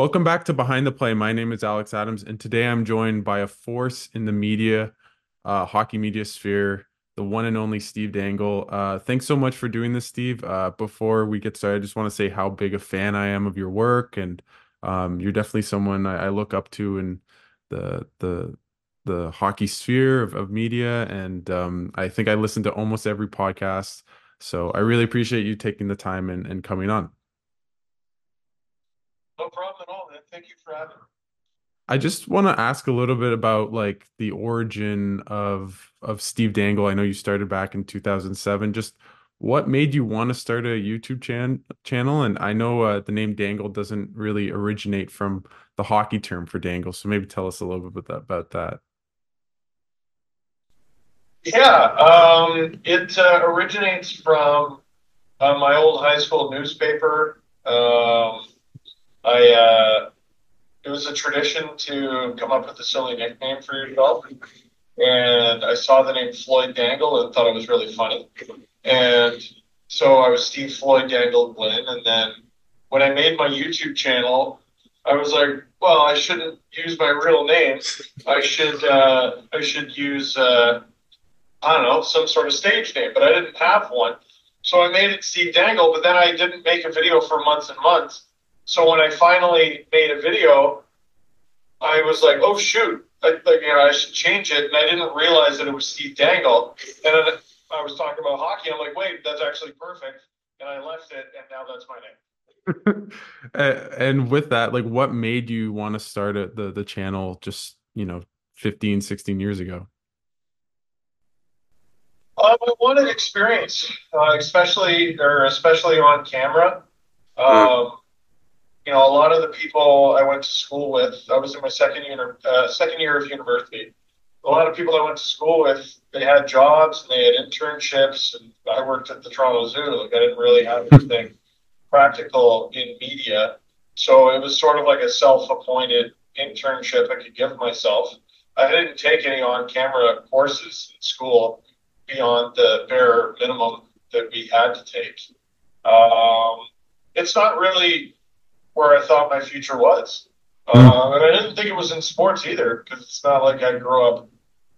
Welcome back to Behind the Play. My name is Alex Adams, and today I'm joined by a force in the media, uh, hockey media sphere, the one and only Steve Dangle. Uh, thanks so much for doing this, Steve. Uh, before we get started, I just want to say how big a fan I am of your work, and um, you're definitely someone I, I, look up to in the the the hockey sphere of, of media, and um, I think I listen to almost every podcast. So I really appreciate you taking the time and, and coming on. No problem at all, man. Thank you for having me. I just want to ask a little bit about like the origin of of Steve Dangle. I know you started back in 2007. Just what made you want to start a YouTube chan- channel? And I know uh, the name Dangle doesn't really originate from the hockey term for dangle, so maybe tell us a little bit about that. Yeah, um, it uh, originates from uh, my old high school newspaper. Um, I uh, it was a tradition to come up with a silly nickname for yourself, and I saw the name Floyd Dangle and thought it was really funny, and so I was Steve Floyd Dangle Glynn, and then when I made my YouTube channel, I was like, well, I shouldn't use my real name. I should uh, I should use uh, I don't know some sort of stage name, but I didn't have one. So I made it Steve Dangle, but then I didn't make a video for months and months. So when I finally made a video, I was like, oh shoot, I, like, you know, I should change it, and I didn't realize that it was Steve Dangle. And then I was talking about hockey. I'm like, wait, that's actually perfect, and I left it, and now that's my name. and with that, like, what made you want to start a, the the channel? Just you know, 15, 16 years ago. Um, I wanted experience, uh, especially or especially on camera. Um, you know, a lot of the people I went to school with, I was in my second year, uh, second year of university. A lot of people I went to school with, they had jobs and they had internships, and I worked at the Toronto Zoo. Like I didn't really have anything practical in media, so it was sort of like a self-appointed internship I could give myself. I didn't take any on-camera courses in school beyond the bare minimum that we had to take. Um, it's not really where I thought my future was. Uh, and I didn't think it was in sports either because it's not like I grew up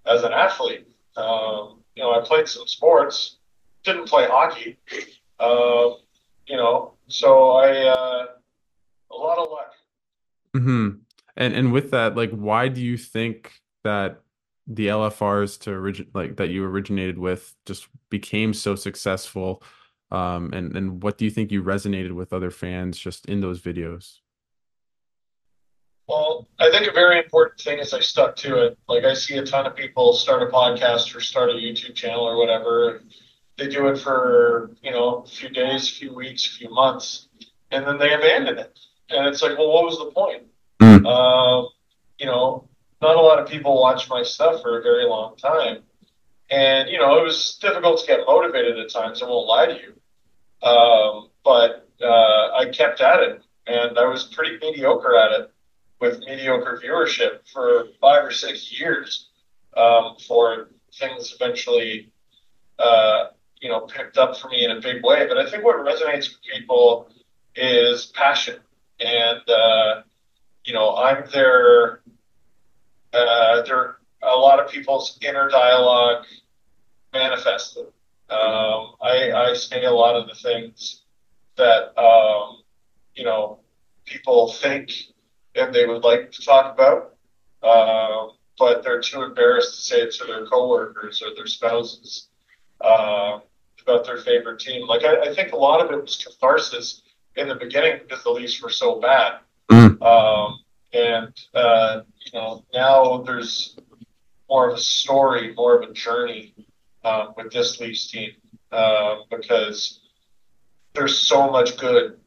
as an athlete. Um, you know, I played some sports, didn't play hockey. Uh, you know, so I uh, a lot of luck. Hmm. And and with that, like, why do you think that the LFRs to origin like that you originated with just became so successful? Um, and and what do you think you resonated with other fans just in those videos? Well, I think a very important thing is I stuck to it. Like I see a ton of people start a podcast or start a YouTube channel or whatever. They do it for you know a few days, a few weeks, a few months, and then they abandon it. And it's like, well, what was the point? Mm. Uh, you know, not a lot of people watch my stuff for a very long time. And, you know, it was difficult to get motivated at times, I won't lie to you. Um, but uh, I kept at it, and I was pretty mediocre at it with mediocre viewership for five or six years um, before things eventually, uh, you know, picked up for me in a big way. But I think what resonates with people is passion, and uh, you know, I'm their, uh, their a lot of people's inner dialogue manifested. Um, I, I say a lot of the things that um, you know people think and they would like to talk about, uh, but they're too embarrassed to say it to their coworkers or their spouses uh, about their favorite team. Like I, I, think a lot of it was catharsis in the beginning because the Leafs were so bad, mm. um, and uh, you know now there's more of a story, more of a journey um, with this Leafs team uh, because there's so much good,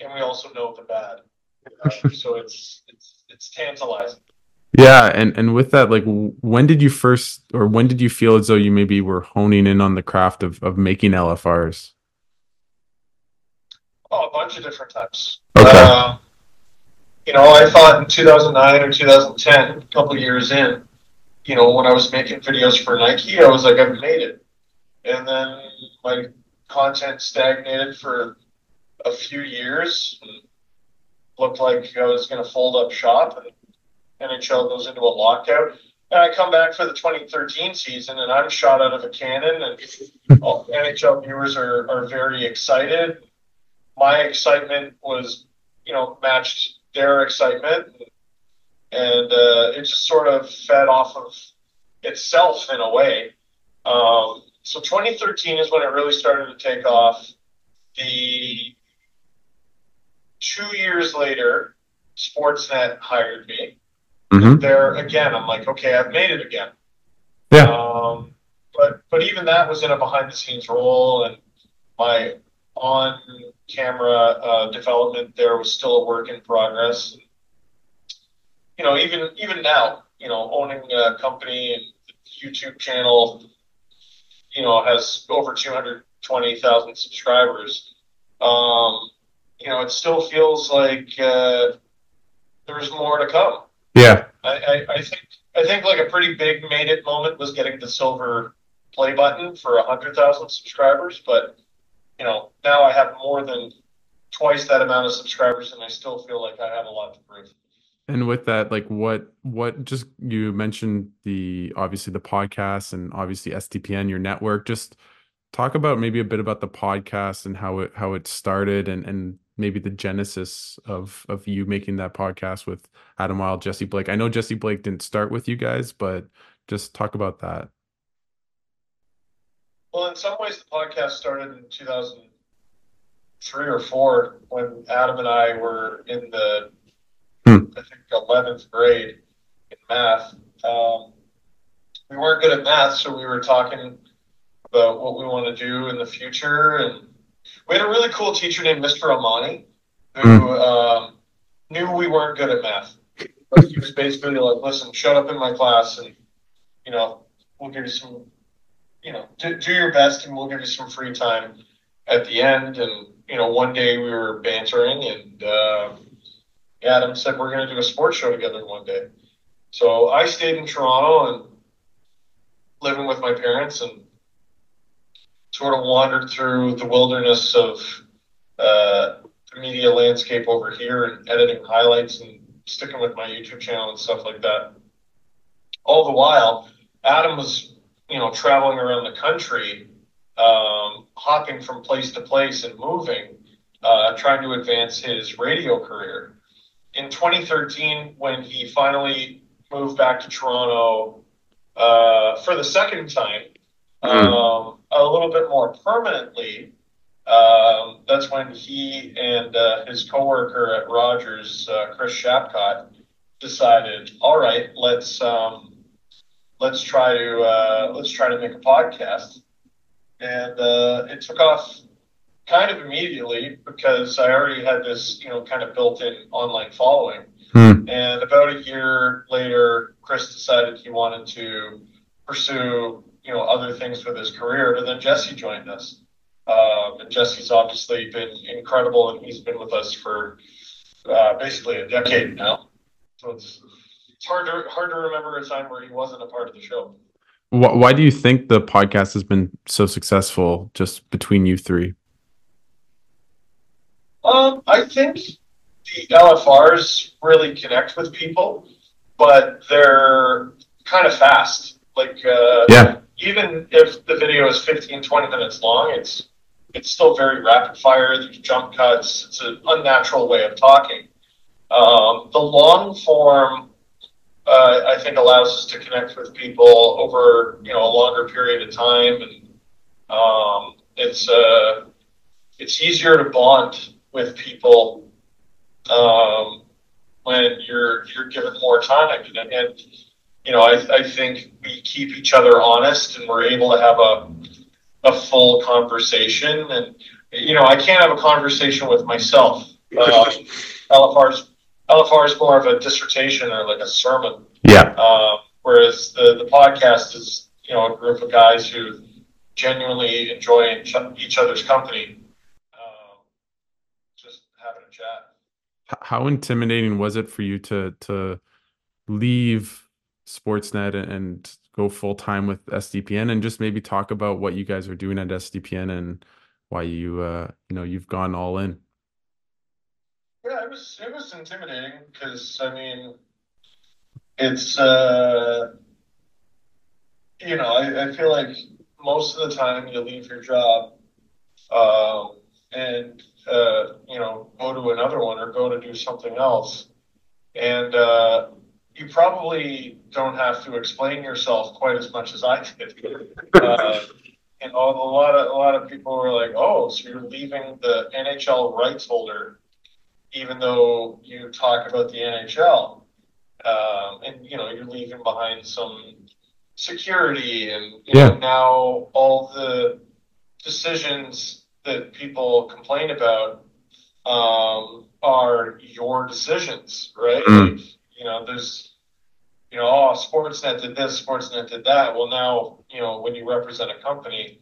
and we also know the bad. Uh, so it's it's it's tantalizing. Yeah, and and with that, like, when did you first, or when did you feel as though you maybe were honing in on the craft of of making LFRs? Oh, a bunch of different types. Okay. Uh, you know, I thought in 2009 or 2010, a couple years in, you know, when I was making videos for Nike, I was like, I've made it. And then my content stagnated for a few years. looked like I was going to fold up shop and NHL goes into a lockout. And I come back for the 2013 season and I'm shot out of a cannon and all NHL viewers are, are very excited. My excitement was, you know, matched their excitement and uh, it just sort of fed off of itself in a way. Um, so 2013 is when it really started to take off. The two years later, Sportsnet hired me. Mm-hmm. There again, I'm like, okay, I've made it again. Yeah. Um, but but even that was in a behind the scenes role, and my on camera uh, development there was still a work in progress. You know, even even now, you know, owning a company and YouTube channel, you know, has over 220,000 subscribers. Um, you know, it still feels like uh, there's more to come. Yeah, I, I, I, think I think like a pretty big made it moment was getting the silver play button for hundred thousand subscribers, but you know now I have more than twice that amount of subscribers, and I still feel like I have a lot to prove. And with that, like what what just you mentioned the obviously the podcast and obviously SDPN, your network. Just talk about maybe a bit about the podcast and how it how it started and and maybe the genesis of of you making that podcast with Adam Wylie Jesse Blake. I know Jesse Blake didn't start with you guys, but just talk about that. Well, in some ways, the podcast started in 2003 or four when Adam and I were in the, hmm. I think, 11th grade in math. Um, we weren't good at math, so we were talking about what we want to do in the future and we had a really cool teacher named Mr. Amani who mm. um, knew we weren't good at math. But he was basically like, listen, shut up in my class and, you know, we'll give you some, you know, do, do your best and we'll give you some free time at the end. And, you know, one day we were bantering and uh, Adam said, we're going to do a sports show together one day. So I stayed in Toronto and living with my parents and sort of wandered through the wilderness of uh, the media landscape over here and editing highlights and sticking with my YouTube channel and stuff like that. All the while, Adam was, you know, traveling around the country, um, hopping from place to place and moving, uh, trying to advance his radio career. In 2013, when he finally moved back to Toronto uh, for the second time, mm. um, a little bit more permanently, um, that's when he and uh, his coworker at Rogers, uh, Chris Shapcott, decided, all right, let's um, let's try to uh, let's try to make a podcast, and uh, it took off kind of immediately because I already had this you know kind of built-in online following, hmm. and about a year later, Chris decided he wanted to pursue you know other things with his career. And then Jesse joined us, um, and Jesse's obviously been incredible, and he's been with us for uh, basically a decade now. So it's it's hard to hard to remember a time where he wasn't a part of the show. Why do you think the podcast has been so successful just between you three? Um, I think the LFRs really connect with people, but they're kind of fast. Like, uh, yeah, even if the video is 15, 20 minutes long, it's it's still very rapid fire. There's jump cuts. It's an unnatural way of talking. Um, the long form, uh, I think, allows us to connect with people over you know a longer period of time, and um, it's uh, it's easier to bond with people um, when you're you're given more time, and, and you know, I, I think we keep each other honest and we're able to have a, a full conversation. And, you know, I can't have a conversation with myself. Uh, LFR's, LFR is more of a dissertation or like a sermon. Yeah. Uh, whereas the, the podcast is, you know, a group of guys who genuinely enjoy each other's company. Chat. How intimidating was it for you to, to leave Sportsnet and go full time with SDPN and just maybe talk about what you guys are doing at SDPN and why you uh you know you've gone all in. Yeah, it was it was intimidating because I mean, it's uh, you know, I, I feel like most of the time you leave your job, um, and uh, you know, go to another one or go to do something else, and uh, you probably don't have to explain yourself quite as much as I did. Uh, and a lot of a lot of people were like, "Oh, so you're leaving the NHL rights holder, even though you talk about the NHL, um, and you know you're leaving behind some security, and you Yeah. know, now all the decisions that people complain about um, are your decisions, right? Mm. You know, there's you know, oh, Sportsnet did this, Sportsnet did that. Well, now, you know, when you represent a company,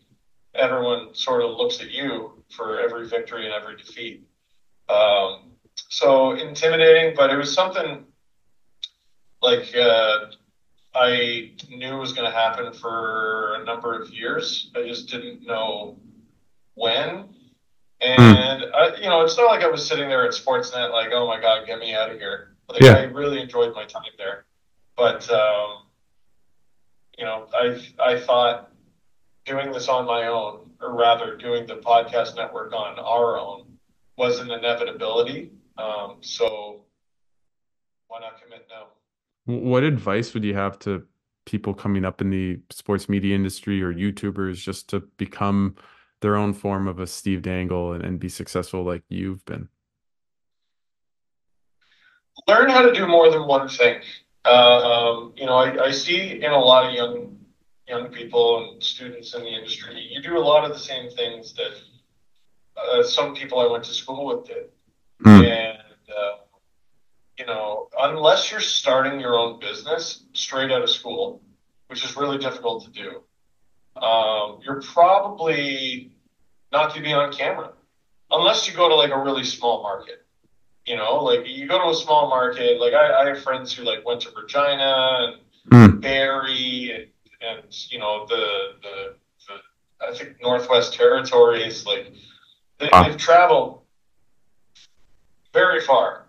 everyone sort of looks at you for every victory and every defeat. Um, so intimidating, but it was something like uh, I knew was going to happen for a number of years. I just didn't know when. And I, you know, it's not like I was sitting there at Sportsnet like, oh my God, get me out of here. Like, Yeah. I really enjoyed my time there but um, you know, I I thought doing this on my own, or rather doing the podcast network on our own, was an inevitability. Um, so why not commit now? What advice would you have to people coming up in the sports media industry or YouTubers just to become their own form of a Steve Dangle and, and be successful like you've been? Learn how to do more than one thing. Um, you know, I, I see in a lot of young young people and students in the industry, you do a lot of the same things that uh, some people I went to school with did. Mm. And, uh, you know, unless you're starting your own business straight out of school, which is really difficult to do, um, you're probably not going to be on camera unless you go to like a really small market. You know, like you go to a small market, like I, I have friends who like went to Regina and Mm. Barrie and, and you know the, the the I think Northwest Territories like they, Wow. they've traveled very far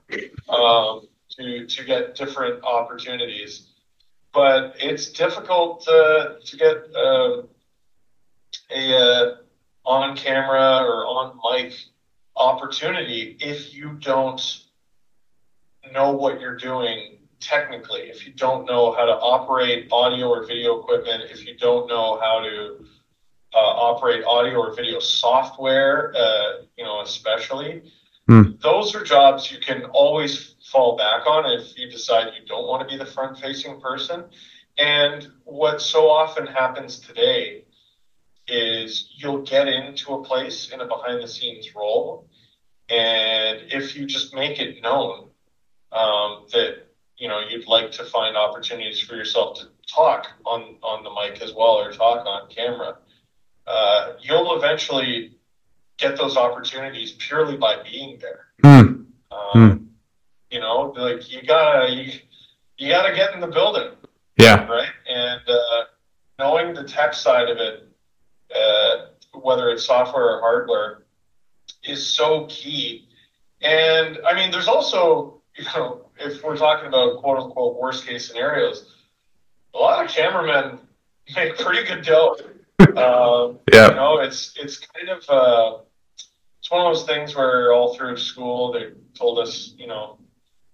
um, to to get different opportunities, but it's difficult to to get um, a uh, on camera or on mic opportunity if you don't know what you're doing technically, if you don't know how to operate audio or video equipment, if you don't know how to uh, operate audio or video software, uh, you know, especially, Hmm. those are jobs you can always fall back on if you decide you don't want to be the front facing person. And what so often happens today is you'll get into a place in a behind the scenes role. And if you just make it known um, that you know you'd like to find opportunities for yourself to talk on on the mic as well or talk on camera, uh, you'll eventually get those opportunities purely by being there. Mm. Um, You know, like you gotta you, you gotta get in the building Yeah. right? And uh, knowing the tech side of it, uh, whether it's software or hardware, is so key. And I mean, there's also, you know, if we're talking about quote unquote worst case scenarios, a lot of cameramen make pretty good dough. Um, you know, it's it's kind of uh, it's one of those things where all through school they told us, you know,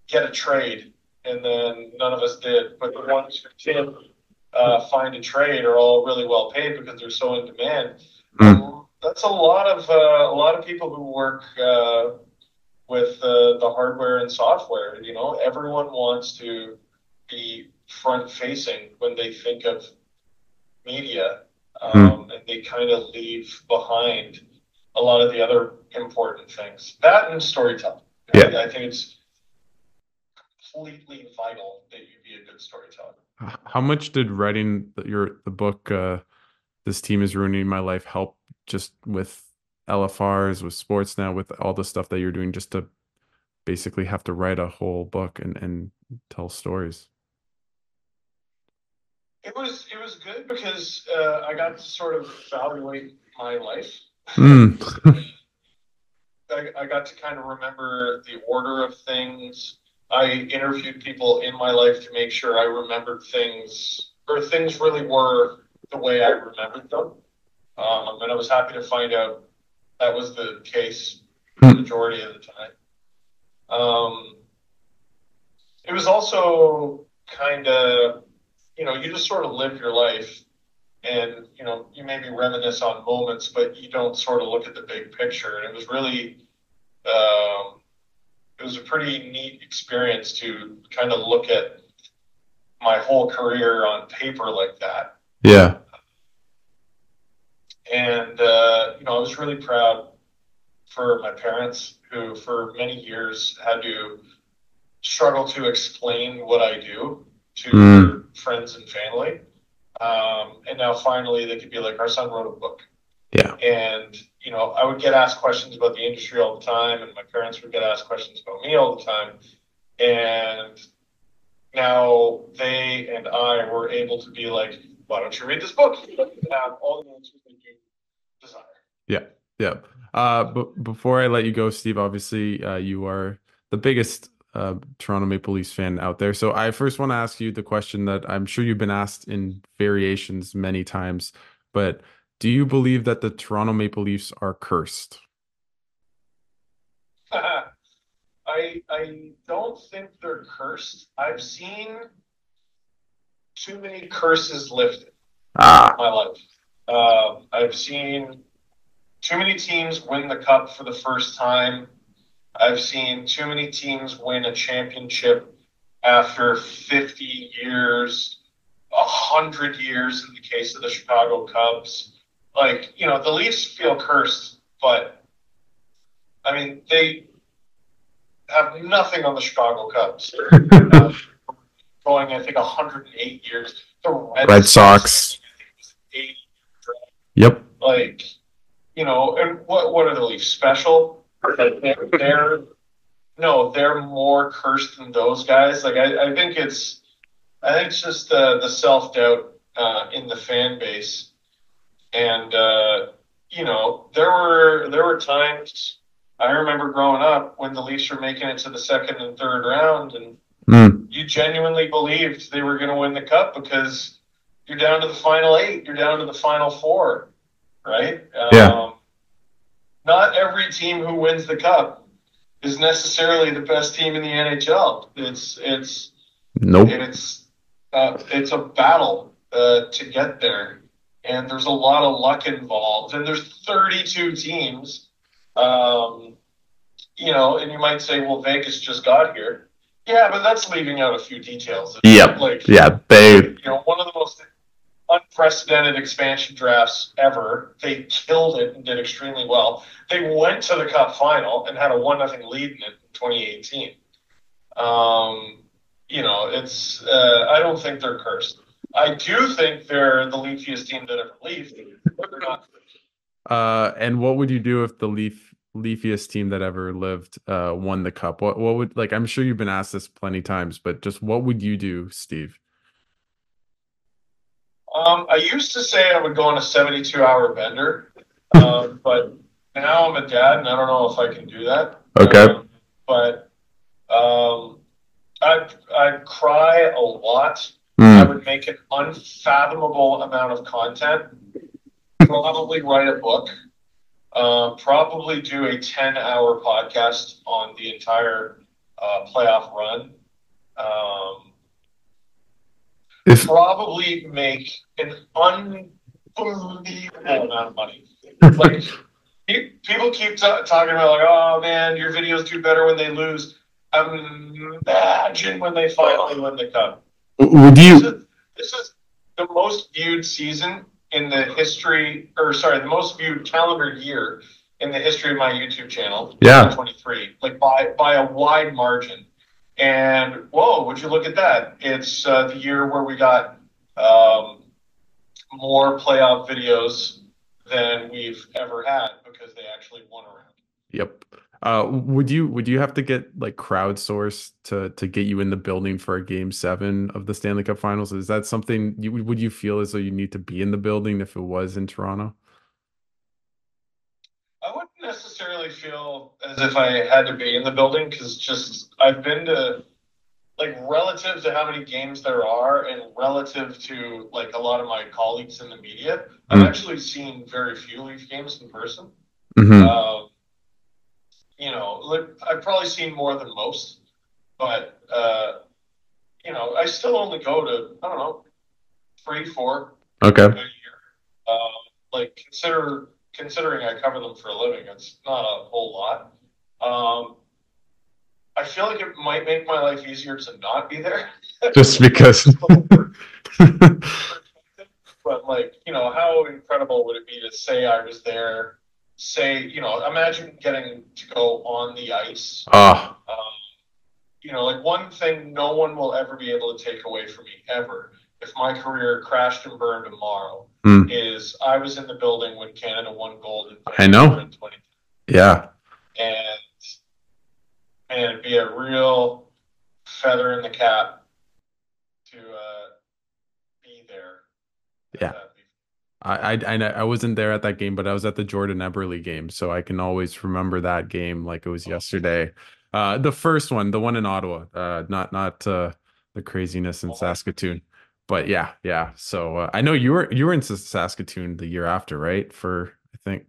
get a trade, and then none of us did. But the ones who did uh, find a trade are all really well paid because they're so in demand. Mm. That's a lot of uh, a lot of people who work uh, with uh, the hardware and software. You know, everyone wants to be front facing when they think of media, um, and they kind of leave behind a lot of the other important things. That and storytelling. Yeah. I, I think it's completely vital that you be a good storyteller. How much did writing the, your the book uh This Team is Ruining My Life help just with LFRs, with Sportsnet, with all the stuff that you're doing just to basically have to write a whole book and, and tell stories? It was it was good because uh, I got to sort of evaluate my life. Mm. I, I got to kind of remember the order of things. I interviewed people in my life to make sure I remembered things, or things really were the way I remembered them. Um, and I was happy to find out that was the case the majority of the time. Um, it was also kind of, you know, you just sort of live your life and, you know, you maybe reminisce on moments, but you don't sort of look at the big picture. And it was really, um, it was a pretty neat experience to kind of look at my whole career on paper like that. Yeah. And, uh, you know, I was really proud for my parents who, for many years, had to struggle to explain what I do to Mm. friends and family. Um, and now finally they could be like, our son wrote a book. Yeah. And, you know, I would get asked questions about the industry all the time, and my parents would get asked questions about me all the time. And now they and I were able to be like, why don't you read this book? Have all the answers that you desire. Yeah. Uh, but before I let you go, Steve, obviously, uh, you are the biggest uh, Toronto Maple Leafs fan out there. So I first want to ask you the question that I'm sure you've been asked in variations many times, but do you believe that the Toronto Maple Leafs are cursed? I I don't think they're cursed. I've seen too many curses lifted Ah, in my life. Um, I've seen too many teams win the cup for the first time. I've seen too many teams win a championship after 50 years, 100 years in the case of the Chicago Cubs. Like, you know, the Leafs feel cursed, but I mean, they have nothing on the Chicago Cubs. Uh, going, I think, 108 years. The Red, Red Sox. I think, was 80 yep. like you know and what what are the leafs special they're, they're no they're more cursed than those guys like i, I think it's i think it's just the the self-doubt uh, in the fan base and uh, you know there were there were times i remember growing up when the leafs were making it to the second and third round and Mm, you genuinely believed they were going to win the cup because you're down to the final eight, you're down to the final four, right? Yeah. Um, not every team who wins the cup is necessarily the best team in the NHL. It's it's nope. it's uh, it's a battle uh, to get there, and there's a lot of luck involved. And there's 32 teams, um, you know, and you might say, well, Vegas just got here. Yeah, but that's leaving out a few details. Yeah, Like, Yeah, they. you know, one of the most unprecedented expansion drafts ever. They killed it and did extremely well. They went to the Cup final and had a one nothing lead in it in 2018. Um, you know, it's uh, I don't think they're cursed. I do think they're the leafiest team that ever leafed, but they're not. Uh, and what would you do if the leaf leafiest team that ever lived uh won the cup? What what would like? I'm sure you've been asked this plenty times, but just what would you do, Steve? Um, I used to say I would go on a 72 hour bender, um, but now I'm a dad and I don't know if I can do that. Okay. Um, but um, I'd, I'd cry a lot. I Mm, would make an unfathomable amount of content. Probably write a book. Uh, probably do a 10 hour podcast on the entire uh, playoff run. Um, if probably make an unbelievable amount of money. Like people keep ta talking about like, oh man, your videos do better when they lose. Imagine when they finally win the cup. Would This you? is, this is the most viewed season in the history, or sorry, the most viewed calendar year in the history of my YouTube channel. Yeah. 23, like by by a wide margin. And whoa, would you look at that? It's uh, the year where we got um, more playoff videos than we've ever had because they actually won around. Yep. Uh, would you would you have to get like crowdsourced to to get you in the building for a game seven of the Stanley Cup Finals? Is that something you would you feel as though you need to be in the building if it was in Toronto? I wouldn't necessarily feel as if I had to be in the building because just I've been to like relative to how many games there are and relative to like a lot of my colleagues in the media, I've Mm. actually seen very few Leaf games in person. Mhm. Um, you know, like, I've probably seen more than most, but uh, you know, I still only go to I don't know three, four Okay. a year. Um, like consider considering I cover them for a living, it's not a whole lot. Um, I feel like it might make my life easier to not be there. Just because. but like, you know, how incredible would it be to say I was there? Say, you know, imagine getting to go on the ice. Ah, Um, you know, like one thing no one will ever be able to take away from me ever, if my career crashed and burned tomorrow, Hmm. is I was in the building when Canada won gold in I know. In yeah. and and it'd be a real feather in the cap to uh, be there. Yeah. I, I I wasn't there at that game, but I was at the Jordan Eberle game, so I can always remember that game like it was yesterday. Uh, the first one, the one in Ottawa, uh, not not uh, the craziness in Oh. Saskatoon, but yeah, yeah. So uh, I know you were you were in Saskatoon the year after, right? For I think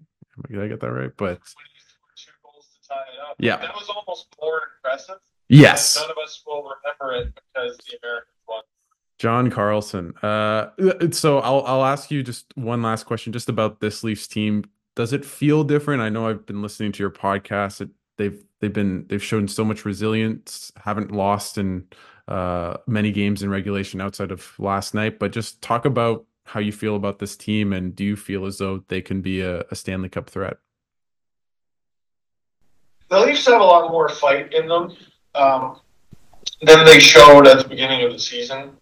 did I get that right? But when he scored two goals to tie it up. Yeah. that was almost more impressive. yes, None of us will remember it because the Americans won. John Carlson. Uh, so I'll I'll ask you just one last question, just about this Leafs team. Does it feel different? I know I've been listening to your podcast. It, they've they've been they've shown so much resilience. Haven't lost in uh, many games in regulation outside of last night. But just talk about how you feel about this team, and do you feel as though they can be a, a Stanley Cup threat? The Leafs have a lot more fight in them um, than they showed at the beginning of the season.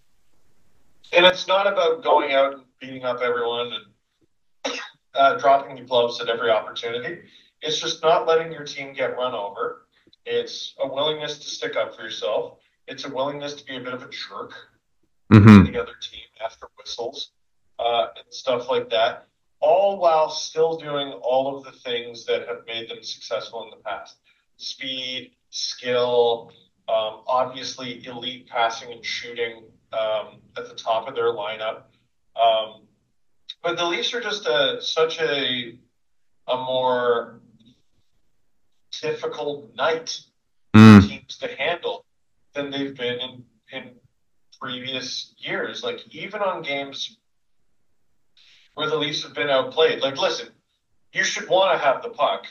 And it's not about going out and beating up everyone and uh, dropping the gloves at every opportunity. It's just not letting your team get run over. It's a willingness to stick up for yourself. It's a willingness to be a bit of a jerk Mm-hmm. to the other team after whistles uh, and stuff like that, all while still doing all of the things that have made them successful in the past speed, skill, um, obviously elite passing and shooting um, at the top of their lineup. Um, but the Leafs are just a, such a, a more difficult night Mm. teams to handle than they've been in, in previous years. Like even on games where the Leafs have been outplayed. Like, listen, you should want to have the puck.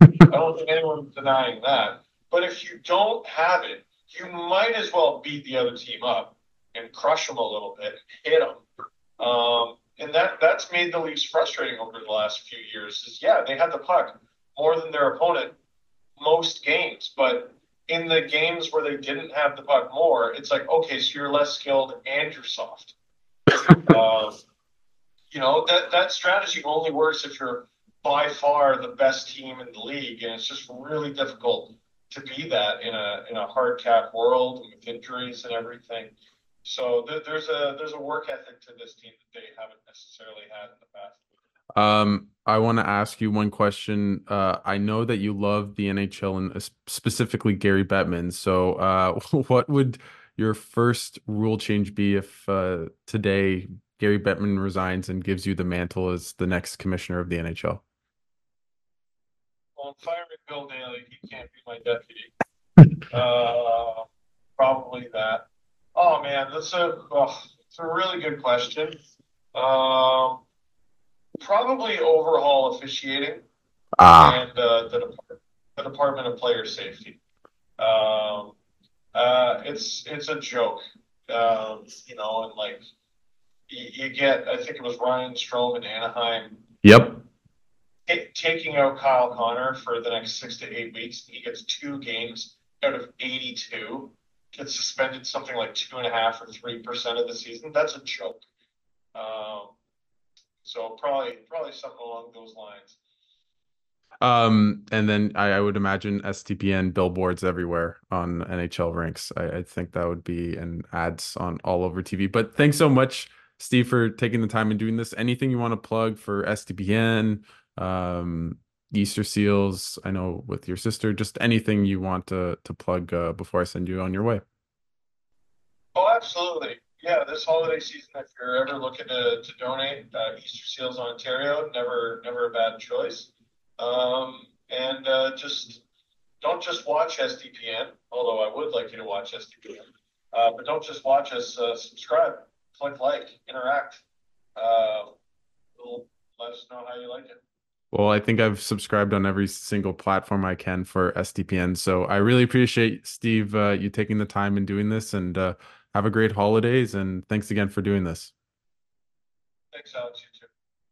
I don't think anyone's denying that. But if you don't have it, you might as well beat the other team up and crush them a little bit, hit them. Um, and that that's made the Leafs frustrating over the last few years. Is yeah, they had the puck more than their opponent most games, but in the games where they didn't have the puck more, it's like okay, so you're less skilled and you're soft. um, you know that that strategy only works if you're by far the best team in the league, and it's just really difficult to be that in a in a hard cap world with injuries and everything. So th- there's a there's a work ethic to this team that they haven't necessarily had in the past. Um, I want to ask you one question. Uh, I know that you love the NHL and uh, specifically Gary Bettman. So, uh, what would your first rule change be if uh, today Gary Bettman resigns and gives you the mantle as the next commissioner of the NHL? Well, I'm firing Bill Daly. He can't be my deputy. uh, probably that. Oh man, that's a oh, it's a really good question. Um, probably overhaul officiating Ah, and uh, the, Depart- the Department of Player Safety. Um, uh, it's it's a joke, um, you know, and like you, you get, I think it was Ryan Strome in Anaheim yep. ta- taking out Kyle Connor for the next six to eight weeks. He gets two games out of 82, gets suspended something like two and a half or three percent of the season. That's a joke. Um, so probably probably something along those lines. Um, and then I, I would imagine SDPN billboards everywhere on NHL rinks. I, I think that would be and ads on all over TV. But thanks so much, Steve, for taking the time and doing this. Anything you want to plug for SDPN? Um, Easter seals. I know with your sister, just anything you want to to plug uh, before I send you on your way. Oh, absolutely. Yeah, this holiday season, if you're ever looking to, to donate, uh, Easter Seals Ontario, never never a bad choice. Um, and uh, just don't just watch SDPN, although I would like you to watch SDPN. Uh, but don't just watch us. Uh, subscribe, click like, interact. Uh, let us know how you like it. Well, I think I've subscribed on every single platform I can for SDPN. So I really appreciate Steve uh, you taking the time and doing this, and uh, have a great holidays. And thanks again for doing this. Thanks, Alex.